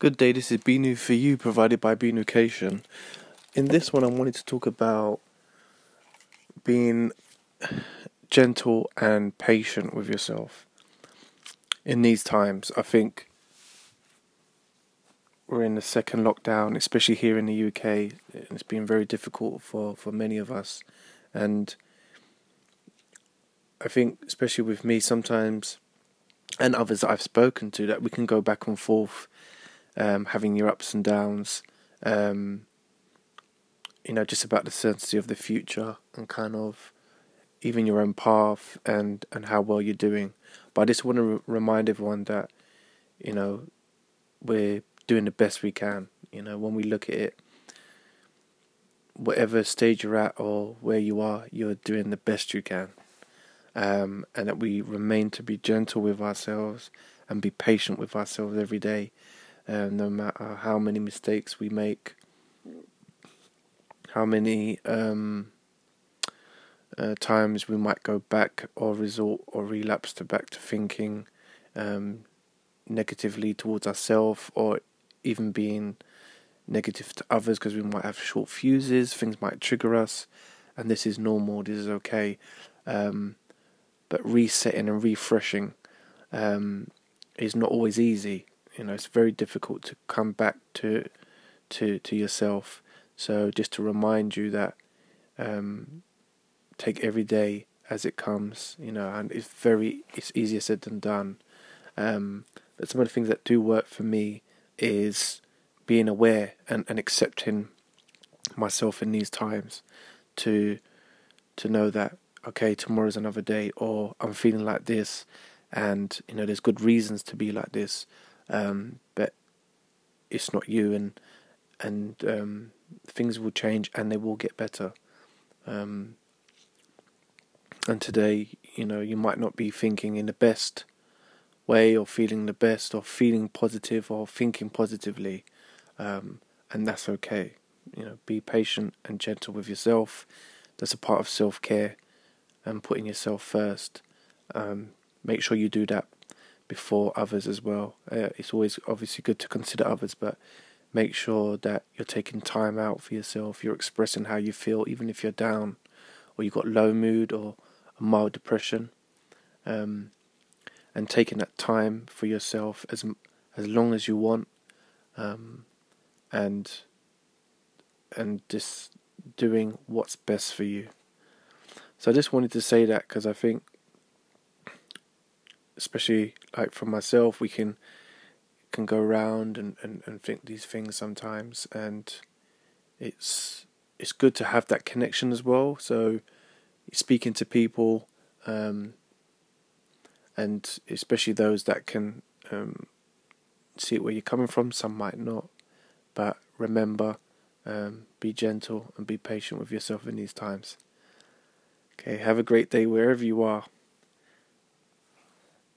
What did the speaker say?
Good day, this is Binu for you, provided by Binucation. In this one, I wanted to talk about being gentle and patient with yourself. In these times, I think we're in the second lockdown, especially here in the UK. And it's been very difficult for, for many of us. And I think, especially with me, sometimes, and others that I've spoken to, that we can go back and forth, um, having your ups and downs, um, you know, just about the certainty of the future and kind of even your own path and, and how well you're doing. But I just want to re- remind everyone that, you know, we're doing the best we can. You know, when we look at it, whatever stage you're at or where you are, you're doing the best you can um, and that we remain to be gentle with ourselves and be patient with ourselves every day, uh, no matter how many mistakes we make, how many um, uh, times we might go back or resort or relapse to back to thinking um, negatively towards ourselves or even being negative to others because we might have short fuses, things might trigger us, and this is normal, this is okay. Um, but resetting and refreshing um, is not always easy. You know, it's very difficult to come back to to to yourself. So just to remind you that um, take every day as it comes. You know, and it's very it's easier said than done. Um, but some of the things that do work for me is being aware and, and accepting myself in these times to to know that okay, tomorrow's another day, or I'm feeling like this, and you know, there's good reasons to be like this, um, but it's not you, and and um, things will change and they will get better. Um, and today, you know, you might not be thinking in the best way, or feeling the best, or feeling positive, or thinking positively, um, and that's okay. You know, be patient and gentle with yourself. That's a part of self care and putting yourself first. Um, make sure you do that before others as well. Uh, it's always obviously good to consider others, but make sure that you're taking time out for yourself. You're expressing how you feel, even if you're down or you've got low mood or a mild depression. Um, and taking that time for yourself as as long as you want, um, and and just doing what's best for you. So I just wanted to say that because I think, especially like for myself, we can can go around and, and, and think these things sometimes, and it's it's good to have that connection as well. So speaking to people, um, and especially those that can um, see where you're coming from. Some might not, but remember, um, be gentle and be patient with yourself in these times. Okay, have a great day wherever you are.